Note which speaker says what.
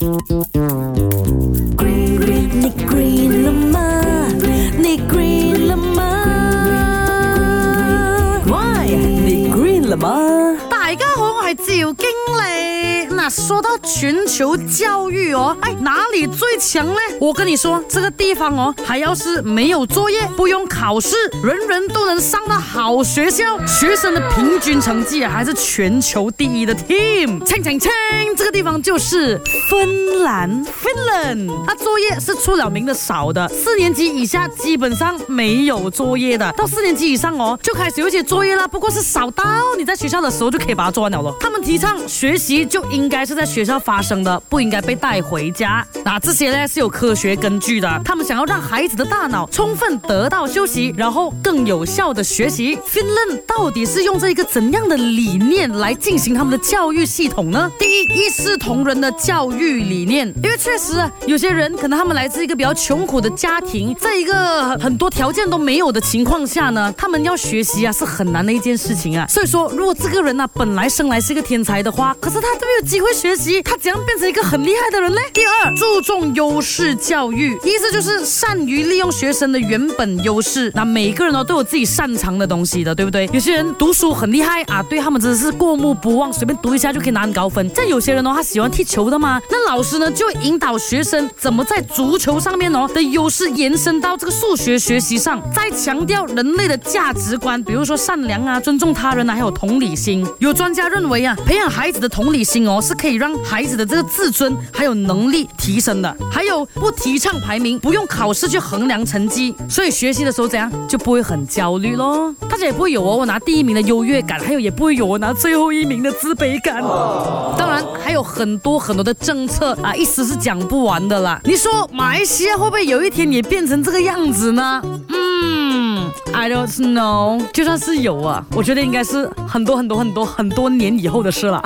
Speaker 1: Green, green, ni green
Speaker 2: la ma, ni green la ma. 说到全球教育哦，哎，哪里最强呢？我跟你说，这个地方哦，还要是没有作业，不用考试，人人都能上到好学校，学生的平均成绩还是全球第一的。Team，锵锵锵！这个地方就是芬兰，Finland。它作业是出了名的少的，四年级以下基本上没有作业的，到四年级以上哦，就开始有些作业啦，不过是少到你在学校的时候就可以把它做完了。他们提倡学习就应。应该是在学校发生的，不应该被带回家。那这些呢是有科学根据的。他们想要让孩子的大脑充分得到休息，然后更有效的学习。Finland 到底是用这一个怎样的理念来进行他们的教育系统呢？第一，一视同仁的教育理念。因为确实有些人可能他们来自一个比较穷苦的家庭，在一个很多条件都没有的情况下呢，他们要学习啊是很难的一件事情啊。所以说，如果这个人呢本来生来是一个天才的话，可是他都没有机会学习，他怎样变成一个很厉害的人嘞？第二，注重优势教育，意思就是善于利用学生的原本优势。那每个人呢，都有自己擅长的东西的，对不对？有些人读书很厉害啊，对他们真的是过目不忘，随便读一下就可以拿很高分。但有些人呢，他喜欢踢球的嘛，那老师呢就会引导学生怎么在足球上面哦的优势延伸到这个数学学习上。再强调人类的价值观，比如说善良啊、尊重他人啊，还有同理心。有专家认为啊，培养孩子的同理心哦。是可以让孩子的这个自尊还有能力提升的，还有不提倡排名，不用考试去衡量成绩，所以学习的时候怎样就不会很焦虑咯。大家也不会有哦，我拿第一名的优越感，还有也不会有我拿最后一名的自卑感。当然还有很多很多的政策啊，意思是讲不完的啦。你说马来西亚会不会有一天也变成这个样子呢？I d o No，t k n w 就算是有啊，我觉得应该是很多很多很多很多年以后的事了。